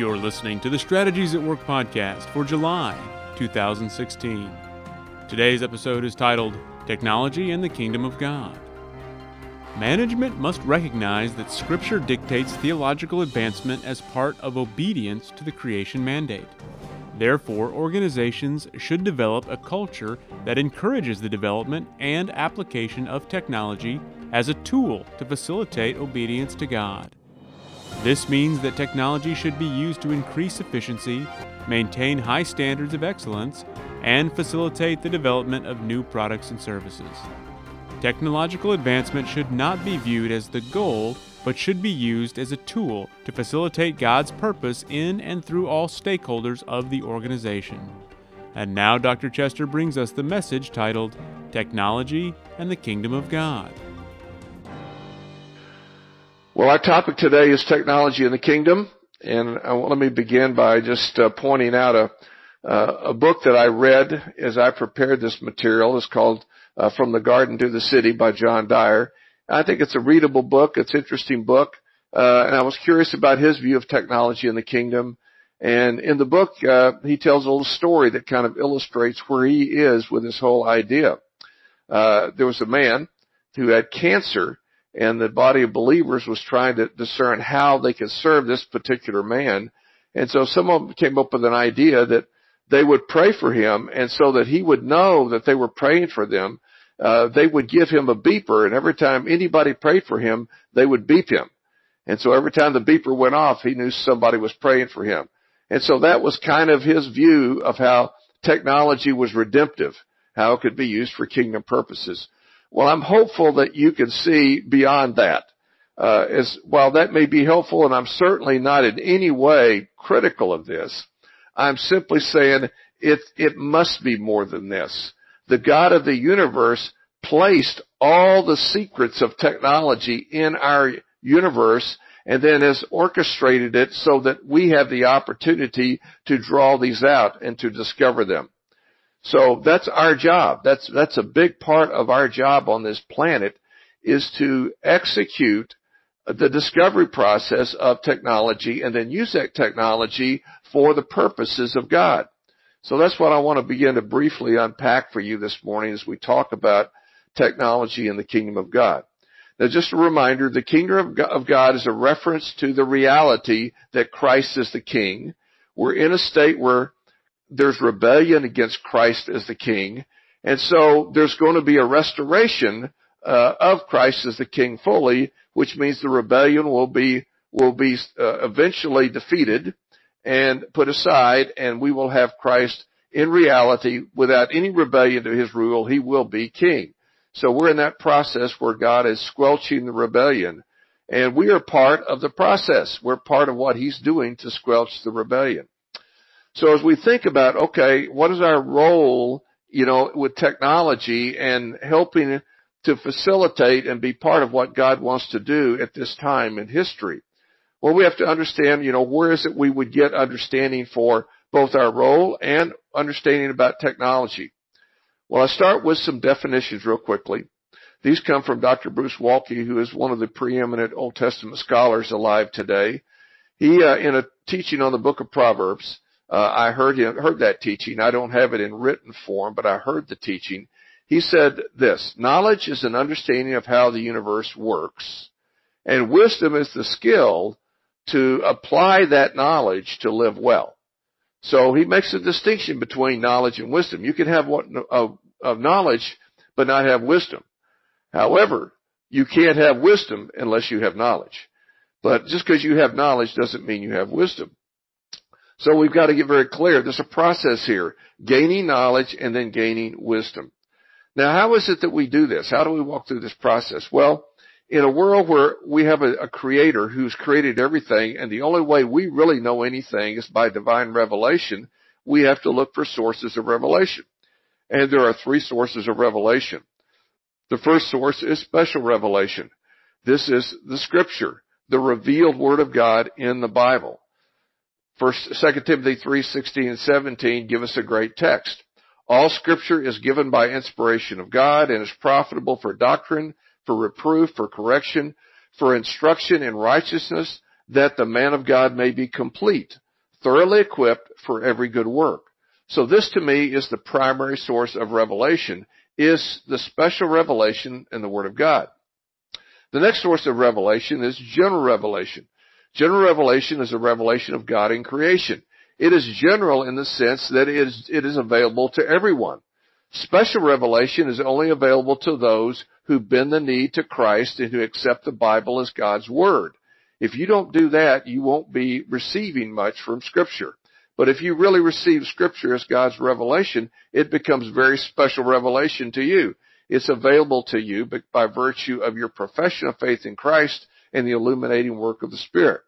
You're listening to the Strategies at Work podcast for July 2016. Today's episode is titled Technology and the Kingdom of God. Management must recognize that Scripture dictates theological advancement as part of obedience to the creation mandate. Therefore, organizations should develop a culture that encourages the development and application of technology as a tool to facilitate obedience to God. This means that technology should be used to increase efficiency, maintain high standards of excellence, and facilitate the development of new products and services. Technological advancement should not be viewed as the goal but should be used as a tool to facilitate God's purpose in and through all stakeholders of the organization. And now Dr. Chester brings us the message titled Technology and the Kingdom of God. Well, our topic today is technology in the kingdom, and I, let me begin by just uh, pointing out a uh, a book that I read as I prepared this material. It's called uh, "From the Garden to the City" by John Dyer, I think it's a readable book. It's an interesting book. Uh, and I was curious about his view of technology in the kingdom. And in the book, uh, he tells a little story that kind of illustrates where he is with this whole idea. Uh, there was a man who had cancer and the body of believers was trying to discern how they could serve this particular man. And so someone came up with an idea that they would pray for him and so that he would know that they were praying for them, uh, they would give him a beeper and every time anybody prayed for him, they would beep him. And so every time the beeper went off, he knew somebody was praying for him. And so that was kind of his view of how technology was redemptive, how it could be used for kingdom purposes. Well, I'm hopeful that you can see beyond that. Uh, as while that may be helpful, and I'm certainly not in any way critical of this, I'm simply saying it it must be more than this the God of the universe placed all the secrets of technology in our universe and then has orchestrated it so that we have the opportunity to draw these out and to discover them. So that's our job. That's, that's a big part of our job on this planet is to execute the discovery process of technology and then use that technology for the purposes of God. So that's what I want to begin to briefly unpack for you this morning as we talk about technology in the kingdom of God. Now just a reminder, the kingdom of God is a reference to the reality that Christ is the king. We're in a state where there's rebellion against Christ as the king. And so there's going to be a restoration uh, of Christ as the king fully, which means the rebellion will be will be uh, eventually defeated and put aside, and we will have Christ in reality without any rebellion to his rule. He will be king. So we're in that process where God is squelching the rebellion. And we are part of the process. We're part of what he's doing to squelch the rebellion. So as we think about, okay, what is our role, you know, with technology and helping to facilitate and be part of what God wants to do at this time in history? Well, we have to understand, you know, where is it we would get understanding for both our role and understanding about technology. Well, I start with some definitions real quickly. These come from Dr. Bruce Waltke, who is one of the preeminent Old Testament scholars alive today. He, uh, in a teaching on the book of Proverbs, uh, I heard him, heard that teaching. I don't have it in written form, but I heard the teaching. He said this, knowledge is an understanding of how the universe works, and wisdom is the skill to apply that knowledge to live well. So he makes a distinction between knowledge and wisdom. You can have what of, of knowledge, but not have wisdom. However, you can't have wisdom unless you have knowledge. But just because you have knowledge doesn't mean you have wisdom. So we've got to get very clear. There's a process here. Gaining knowledge and then gaining wisdom. Now, how is it that we do this? How do we walk through this process? Well, in a world where we have a, a, creator who's created everything and the only way we really know anything is by divine revelation, we have to look for sources of revelation. And there are three sources of revelation. The first source is special revelation. This is the scripture, the revealed word of God in the Bible. First, 2 Timothy 3, 16 and 17 give us a great text. All scripture is given by inspiration of God and is profitable for doctrine, for reproof, for correction, for instruction in righteousness, that the man of God may be complete, thoroughly equipped for every good work. So this to me is the primary source of revelation, is the special revelation in the Word of God. The next source of revelation is general revelation. General revelation is a revelation of God in creation. It is general in the sense that it is, it is available to everyone. Special revelation is only available to those who bend the knee to Christ and who accept the Bible as God's Word. If you don't do that, you won't be receiving much from Scripture. But if you really receive Scripture as God's revelation, it becomes very special revelation to you. It's available to you by virtue of your profession of faith in Christ and the illuminating work of the Spirit.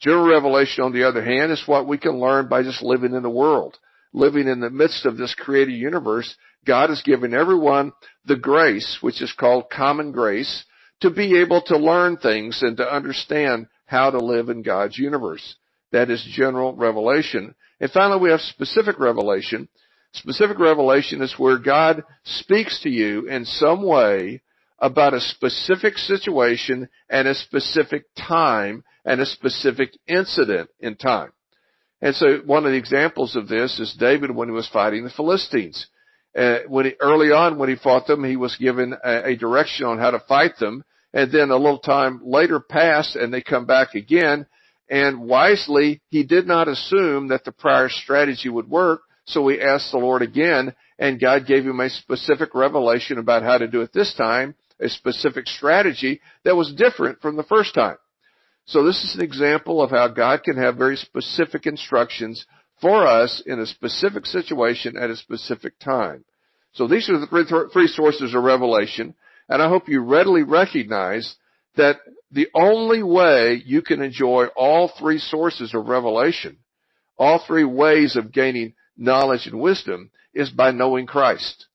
General revelation, on the other hand, is what we can learn by just living in the world living in the midst of this created universe, God has given everyone the grace, which is called common grace, to be able to learn things and to understand how to live in God's universe. That is general revelation. And finally, we have specific revelation. Specific revelation is where God speaks to you in some way about a specific situation and a specific time and a specific incident in time. And so one of the examples of this is David when he was fighting the Philistines. Uh, when he, early on when he fought them, he was given a, a direction on how to fight them. And then a little time later passed and they come back again. And wisely, he did not assume that the prior strategy would work. So he asked the Lord again and God gave him a specific revelation about how to do it this time, a specific strategy that was different from the first time. So this is an example of how God can have very specific instructions for us in a specific situation at a specific time. So these are the three sources of revelation, and I hope you readily recognize that the only way you can enjoy all three sources of revelation, all three ways of gaining knowledge and wisdom, is by knowing Christ.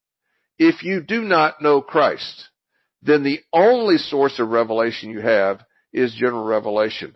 If you do not know Christ, then the only source of revelation you have is general revelation.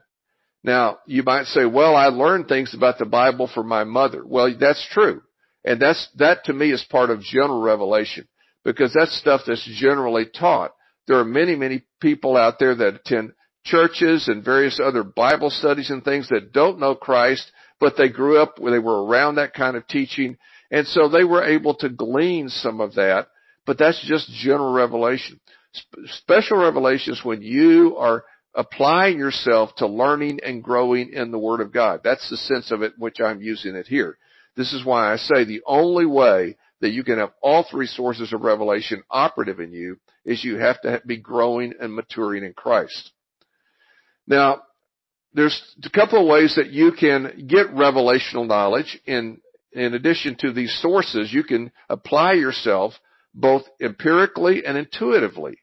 Now, you might say, well, I learned things about the Bible from my mother. Well, that's true. And that's, that to me is part of general revelation because that's stuff that's generally taught. There are many, many people out there that attend churches and various other Bible studies and things that don't know Christ, but they grew up where they were around that kind of teaching. And so they were able to glean some of that, but that's just general revelation. Special revelation is when you are applying yourself to learning and growing in the Word of God. That's the sense of it which I'm using it here. This is why I say the only way that you can have all three sources of revelation operative in you is you have to be growing and maturing in Christ. Now, there's a couple of ways that you can get revelational knowledge in in addition to these sources, you can apply yourself both empirically and intuitively.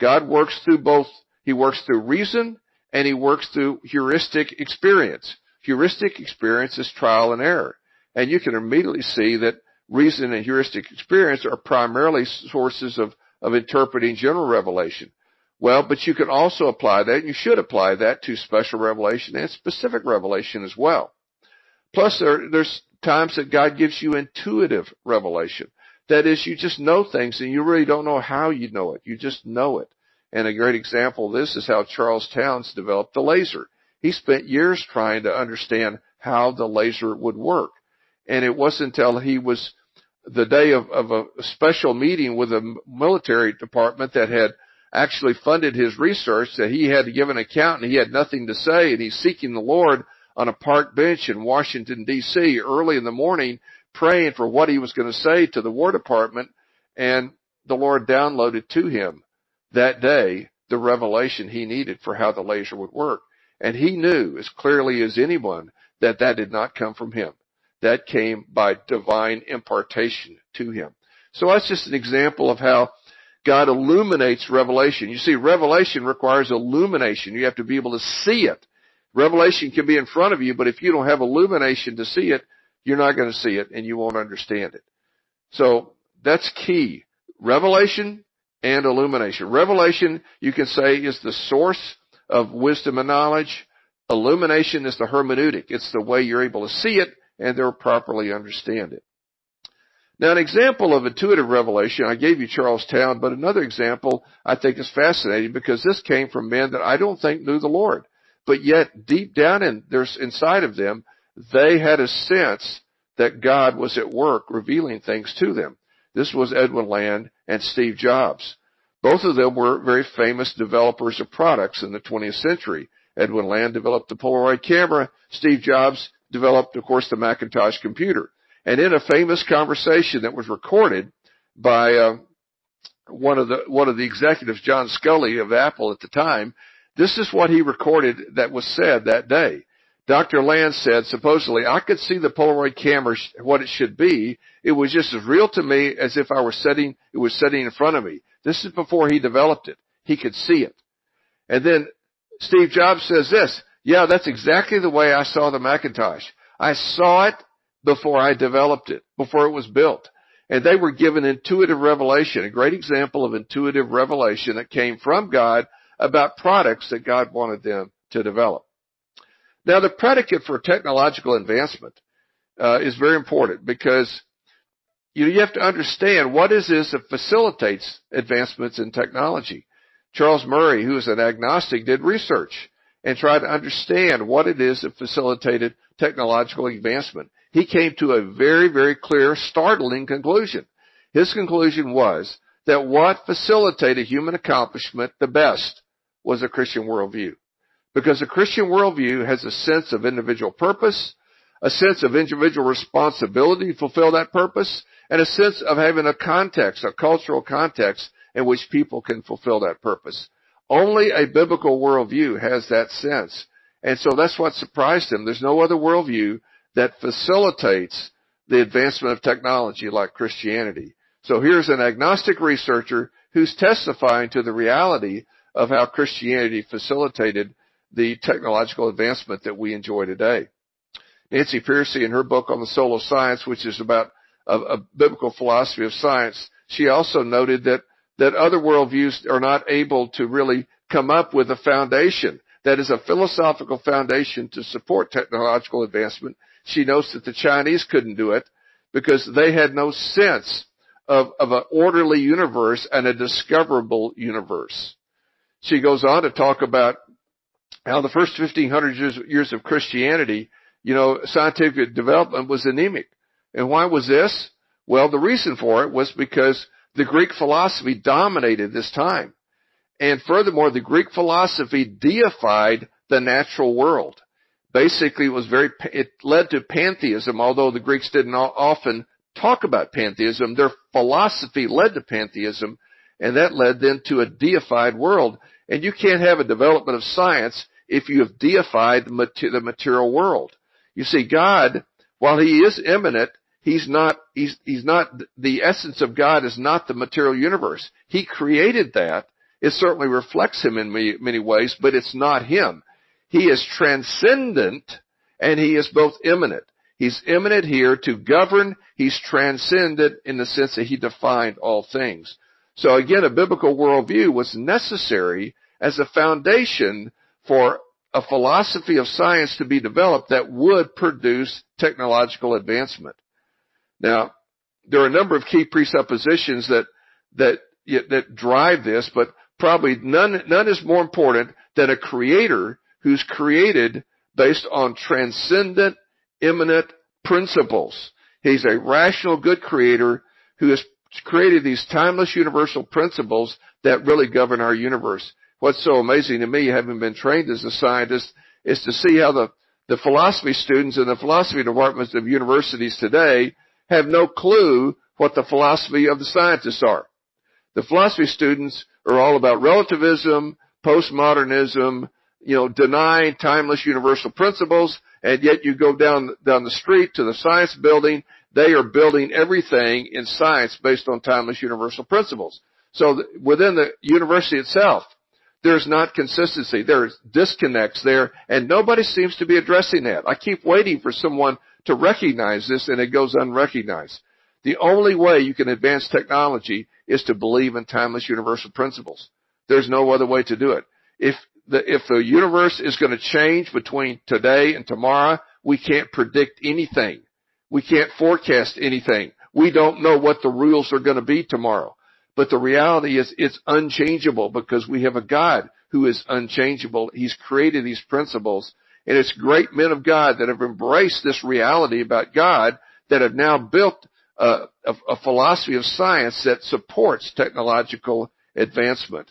God works through both he works through reason and he works through heuristic experience. Heuristic experience is trial and error. And you can immediately see that reason and heuristic experience are primarily sources of, of interpreting general revelation. Well, but you can also apply that, and you should apply that to special revelation and specific revelation as well. Plus, there, there's times that God gives you intuitive revelation. That is, you just know things and you really don't know how you know it. You just know it. And a great example of this is how Charles Townes developed the laser. He spent years trying to understand how the laser would work. And it wasn't until he was the day of, of a special meeting with a military department that had actually funded his research that he had to give an account and he had nothing to say and he's seeking the Lord on a park bench in Washington DC early in the morning praying for what he was going to say to the War Department and the Lord downloaded to him that day the revelation he needed for how the laser would work. And he knew as clearly as anyone that that did not come from him. That came by divine impartation to him. So that's just an example of how God illuminates revelation. You see, revelation requires illumination. You have to be able to see it. Revelation can be in front of you, but if you don't have illumination to see it, you're not going to see it and you won't understand it. So that's key. Revelation and illumination. Revelation, you can say, is the source of wisdom and knowledge. Illumination is the hermeneutic. It's the way you're able to see it and they'll properly understand it. Now, an example of intuitive revelation, I gave you Charles Town, but another example I think is fascinating because this came from men that I don't think knew the Lord. But yet, deep down in there's inside of them, they had a sense that God was at work revealing things to them. This was Edwin Land and Steve Jobs. Both of them were very famous developers of products in the 20th century. Edwin Land developed the Polaroid camera. Steve Jobs developed, of course, the Macintosh computer. And in a famous conversation that was recorded by uh, one of the one of the executives, John Sculley of Apple at the time, this is what he recorded that was said that day. Dr. Land said, supposedly, I could see the Polaroid camera, what it should be. It was just as real to me as if I were sitting, it was sitting in front of me. This is before he developed it. He could see it. And then Steve Jobs says this, yeah, that's exactly the way I saw the Macintosh. I saw it before I developed it, before it was built. And they were given intuitive revelation, a great example of intuitive revelation that came from God about products that God wanted them to develop. Now, the predicate for technological advancement uh, is very important because you, you have to understand what is this that facilitates advancements in technology. Charles Murray, who is an agnostic, did research and tried to understand what it is that facilitated technological advancement. He came to a very, very clear, startling conclusion. His conclusion was that what facilitated human accomplishment the best was a Christian worldview. Because the Christian worldview has a sense of individual purpose, a sense of individual responsibility to fulfill that purpose, and a sense of having a context, a cultural context in which people can fulfill that purpose. Only a biblical worldview has that sense. And so that's what surprised him. There's no other worldview that facilitates the advancement of technology like Christianity. So here's an agnostic researcher who's testifying to the reality of how Christianity facilitated the technological advancement that we enjoy today. Nancy Pearcey in her book on the soul of science, which is about a, a biblical philosophy of science, she also noted that, that other worldviews are not able to really come up with a foundation that is a philosophical foundation to support technological advancement. She notes that the Chinese couldn't do it because they had no sense of, of an orderly universe and a discoverable universe. She goes on to talk about now, the first 1500 years, years of Christianity, you know, scientific development was anemic. And why was this? Well, the reason for it was because the Greek philosophy dominated this time. And furthermore, the Greek philosophy deified the natural world. Basically, it was very, it led to pantheism, although the Greeks didn't often talk about pantheism. Their philosophy led to pantheism, and that led then to a deified world. And you can't have a development of science if you have deified the material world. You see, God, while He is immanent, He's not, He's, He's not, the essence of God is not the material universe. He created that. It certainly reflects Him in many, many ways, but it's not Him. He is transcendent and He is both immanent. He's immanent here to govern. He's transcendent in the sense that He defined all things. So again, a biblical worldview was necessary as a foundation for a philosophy of science to be developed that would produce technological advancement. Now, there are a number of key presuppositions that that that drive this, but probably none none is more important than a creator who's created based on transcendent, immanent principles. He's a rational, good creator who has created these timeless universal principles that really govern our universe what's so amazing to me, having been trained as a scientist, is to see how the, the philosophy students in the philosophy departments of universities today have no clue what the philosophy of the scientists are. The philosophy students are all about relativism, postmodernism, you know, denying timeless universal principles, and yet you go down, down the street to the science building, they are building everything in science based on timeless universal principles. So within the university itself, there's not consistency. There's disconnects there, and nobody seems to be addressing that. I keep waiting for someone to recognize this, and it goes unrecognized. The only way you can advance technology is to believe in timeless universal principles. There's no other way to do it. If the, if the universe is going to change between today and tomorrow, we can't predict anything. We can't forecast anything. We don't know what the rules are going to be tomorrow. But the reality is it's unchangeable because we have a God who is unchangeable. He's created these principles And it's great men of God that have embraced this reality about God that have now built a, a, a philosophy of science that supports technological advancement.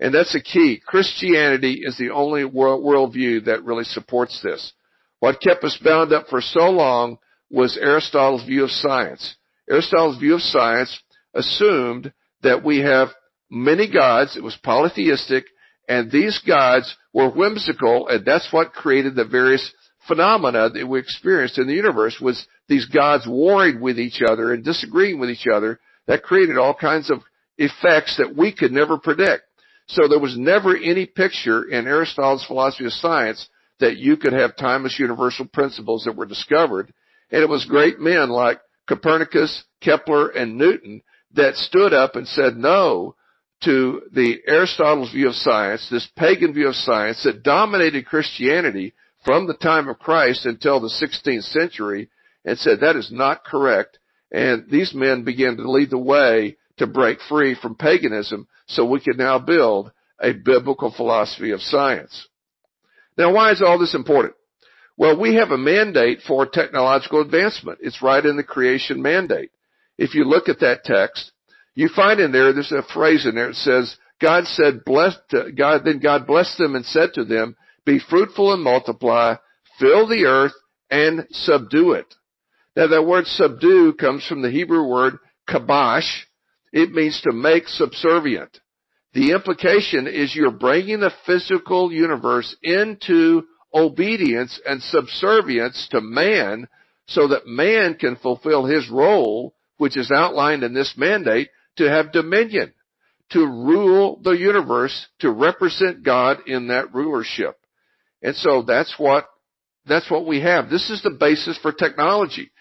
And that's the key. Christianity is the only world, worldview that really supports this. What kept us bound up for so long was Aristotle's view of science. Aristotle's view of science assumed that we have many gods. It was polytheistic and these gods were whimsical and that's what created the various phenomena that we experienced in the universe was these gods warring with each other and disagreeing with each other that created all kinds of effects that we could never predict. So there was never any picture in Aristotle's philosophy of science that you could have timeless universal principles that were discovered. And it was great men like Copernicus, Kepler, and Newton that stood up and said no to the Aristotle's view of science, this pagan view of science that dominated Christianity from the time of Christ until the 16th century and said that is not correct. And these men began to lead the way to break free from paganism so we can now build a biblical philosophy of science. Now why is all this important? Well, we have a mandate for technological advancement. It's right in the creation mandate. If you look at that text, you find in there, there's a phrase in there that says, God said, blessed, uh, God, then God blessed them and said to them, be fruitful and multiply, fill the earth and subdue it. Now that word subdue comes from the Hebrew word kabash. It means to make subservient. The implication is you're bringing the physical universe into obedience and subservience to man so that man can fulfill his role, which is outlined in this mandate, to have dominion, to rule the universe, to represent God in that rulership. And so that's what, that's what we have. This is the basis for technology.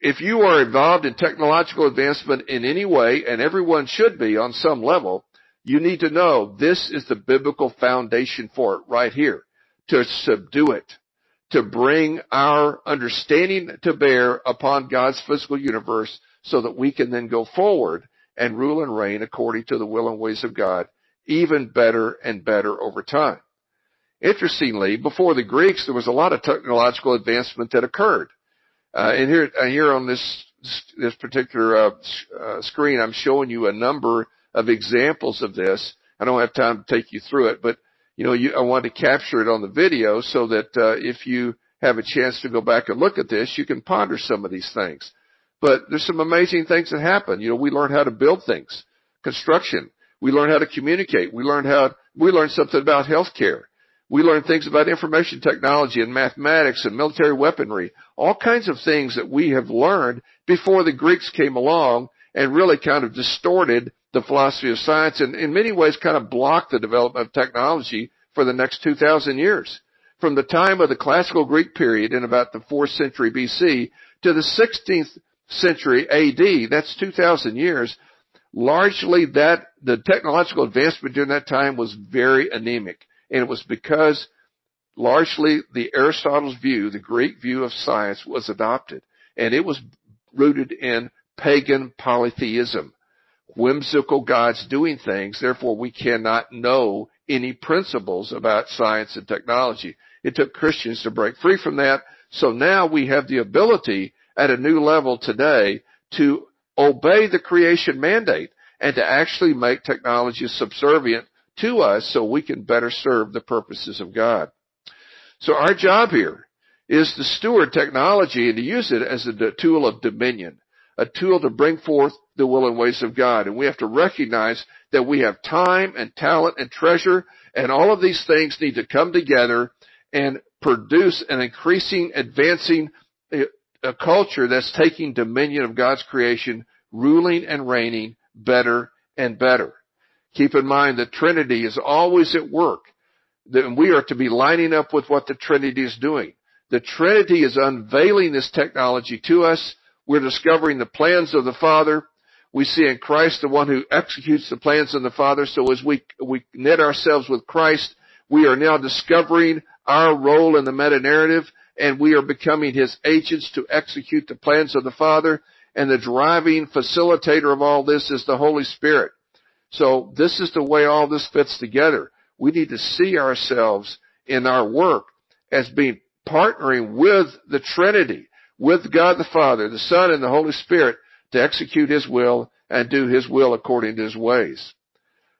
If you are involved in technological advancement in any way, and everyone should be on some level, you need to know this is the biblical foundation for it right here. To subdue it. To bring our understanding to bear upon God's physical universe so that we can then go forward and rule and reign according to the will and ways of God even better and better over time. Interestingly, before the Greeks, there was a lot of technological advancement that occurred. Uh, and here, uh, here on this this particular uh, uh, screen, I'm showing you a number of examples of this. I don't have time to take you through it, but you know, you, I want to capture it on the video so that uh, if you have a chance to go back and look at this, you can ponder some of these things. But there's some amazing things that happen. You know, we learn how to build things, construction. We learn how to communicate. We learn how we learn something about healthcare. We learn things about information technology and mathematics and military weaponry, all kinds of things that we have learned before the Greeks came along and really kind of distorted the philosophy of science and in many ways kind of blocked the development of technology for the next 2,000 years. From the time of the classical Greek period in about the 4th century BC to the 16th century AD, that's 2,000 years, largely that, the technological advancement during that time was very anemic. And it was because largely the Aristotle's view, the Greek view of science was adopted. And it was rooted in pagan polytheism. Whimsical gods doing things, therefore we cannot know any principles about science and technology. It took Christians to break free from that. So now we have the ability at a new level today to obey the creation mandate and to actually make technology subservient to us so we can better serve the purposes of God. So our job here is to steward technology and to use it as a tool of dominion, a tool to bring forth the will and ways of God. And we have to recognize that we have time and talent and treasure and all of these things need to come together and produce an increasing, advancing uh, a culture that's taking dominion of God's creation, ruling and reigning better and better. Keep in mind the Trinity is always at work. That we are to be lining up with what the Trinity is doing. The Trinity is unveiling this technology to us. We're discovering the plans of the Father. We see in Christ the one who executes the plans of the Father. So as we, we knit ourselves with Christ, we are now discovering our role in the meta narrative and we are becoming his agents to execute the plans of the Father. And the driving facilitator of all this is the Holy Spirit. So this is the way all this fits together. We need to see ourselves in our work as being partnering with the Trinity, with God the Father, the Son, and the Holy Spirit to execute His will and do His will according to His ways.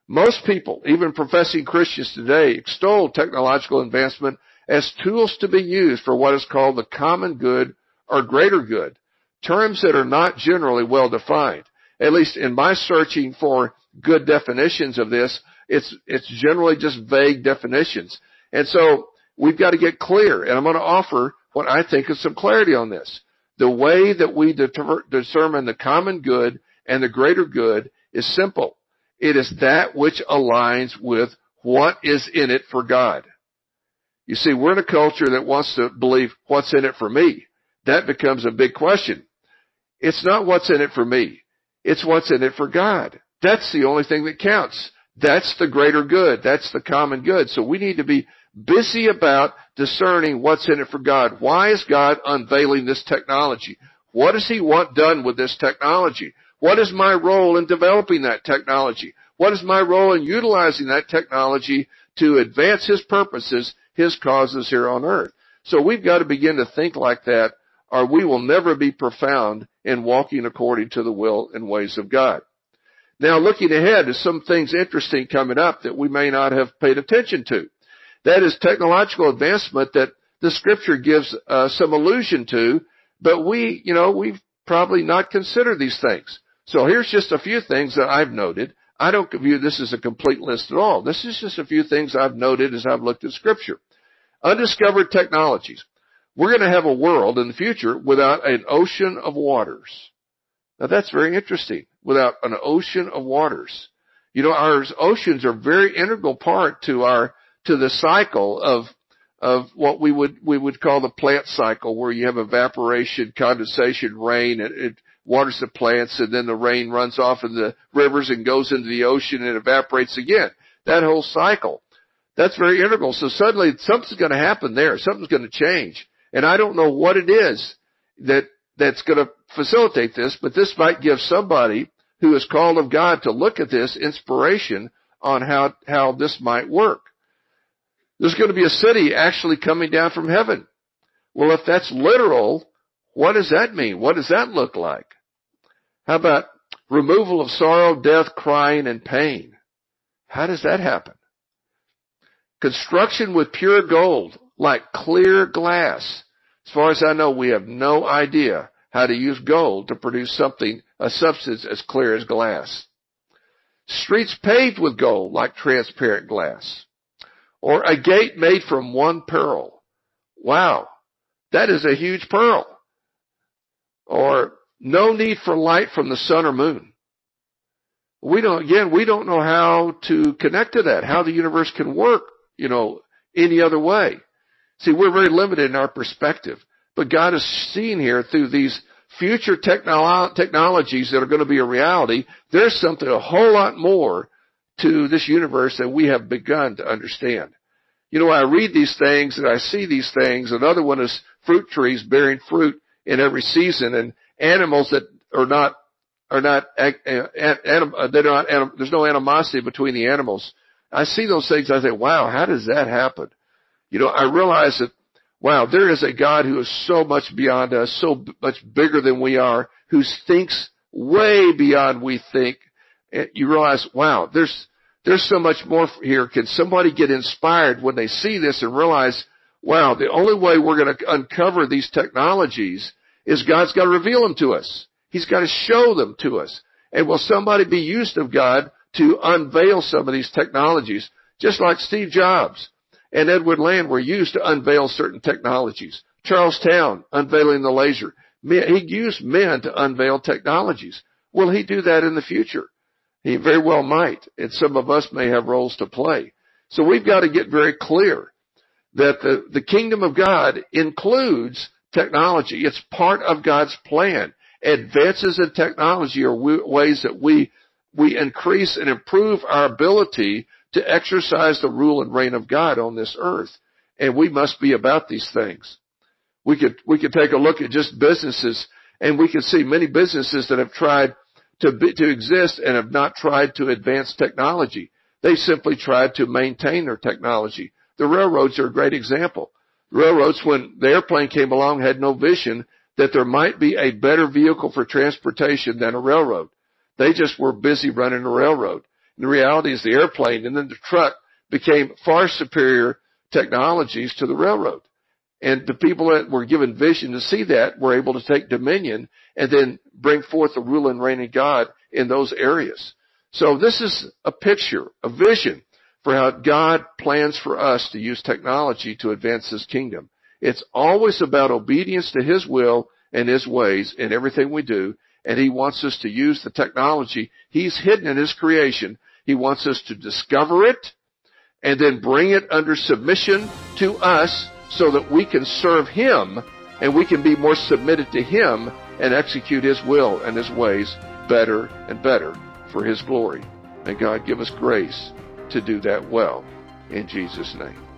Most people, even professing Christians today, extol technological advancement as tools to be used for what is called the common good or greater good, terms that are not generally well defined. At least in my searching for good definitions of this, it's, it's generally just vague definitions. And so we've got to get clear, and I'm going to offer what I think is some clarity on this. The way that we deter- determine the common good and the greater good is simple. It is that which aligns with what is in it for God. You see, we're in a culture that wants to believe what's in it for me. That becomes a big question. It's not what's in it for me. It's what's in it for God. That's the only thing that counts. That's the greater good. That's the common good. So we need to be busy about discerning what's in it for God. Why is God unveiling this technology? What does He want done with this technology? What is my role in developing that technology? What is my role in utilizing that technology to advance His purposes, His causes here on earth? So we've got to begin to think like that or we will never be profound in walking according to the will and ways of God. Now looking ahead, there's some things interesting coming up that we may not have paid attention to. That is technological advancement that the scripture gives uh, some allusion to, but we, you know, we've probably not considered these things. So here's just a few things that I've noted. I don't view this as a complete list at all. This is just a few things I've noted as I've looked at scripture. Undiscovered technologies. We're going to have a world in the future without an ocean of waters. Now that's very interesting. Without an ocean of waters. You know, our oceans are very integral part to our, to the cycle of, of what we would, we would call the plant cycle where you have evaporation, condensation, rain, and it waters the plants and then the rain runs off in the rivers and goes into the ocean and evaporates again. That whole cycle. That's very integral. So suddenly something's going to happen there. Something's going to change. And I don't know what it is that, that's going to facilitate this, but this might give somebody who is called of God to look at this inspiration on how, how this might work. There's going to be a city actually coming down from heaven. Well, if that's literal, what does that mean? What does that look like? How about removal of sorrow, death, crying, and pain? How does that happen? Construction with pure gold, like clear glass. As far as I know, we have no idea how to use gold to produce something, a substance as clear as glass. Streets paved with gold like transparent glass. Or a gate made from one pearl. Wow. That is a huge pearl. Or no need for light from the sun or moon. We don't, again, we don't know how to connect to that, how the universe can work, you know, any other way. See, we're very limited in our perspective. But God is seen here through these future technolo- technologies that are going to be a reality, there's something a whole lot more to this universe that we have begun to understand. You know, I read these things and I see these things. Another one is fruit trees bearing fruit in every season and animals that are not are not uh, uh, uh, they're not there's no animosity between the animals. I see those things. I think, wow, how does that happen? You know, I realize that, wow, there is a God who is so much beyond us, so much bigger than we are, who thinks way beyond we think. You realize, wow, there's, there's so much more here. Can somebody get inspired when they see this and realize, wow, the only way we're going to uncover these technologies is God's got to reveal them to us. He's got to show them to us. And will somebody be used of God to unveil some of these technologies? Just like Steve Jobs and Edward Land were used to unveil certain technologies. Charles Townes unveiling the laser. He used men to unveil technologies. Will he do that in the future? He very well might, and some of us may have roles to play. So we've got to get very clear that the, the kingdom of God includes technology. It's part of God's plan. Advances in technology are ways that we, we increase and improve our ability to exercise the rule and reign of God on this earth. And we must be about these things. We could, we could take a look at just businesses and we can see many businesses that have tried to be, to exist and have not tried to advance technology. They simply tried to maintain their technology. The railroads are a great example. Railroads, when the airplane came along, had no vision that there might be a better vehicle for transportation than a railroad. They just were busy running a railroad. And the reality is the airplane and then the truck became far superior technologies to the railroad. And the people that were given vision to see that were able to take dominion and then bring forth the rule and reign of God in those areas. So this is a picture, a vision for how God plans for us to use technology to advance His kingdom. It's always about obedience to His will and His ways in everything we do. And He wants us to use the technology He's hidden in His creation. He wants us to discover it and then bring it under submission to us so that we can serve Him and we can be more submitted to Him and execute His will and His ways better and better for His glory. May God give us grace to do that well. In Jesus' name.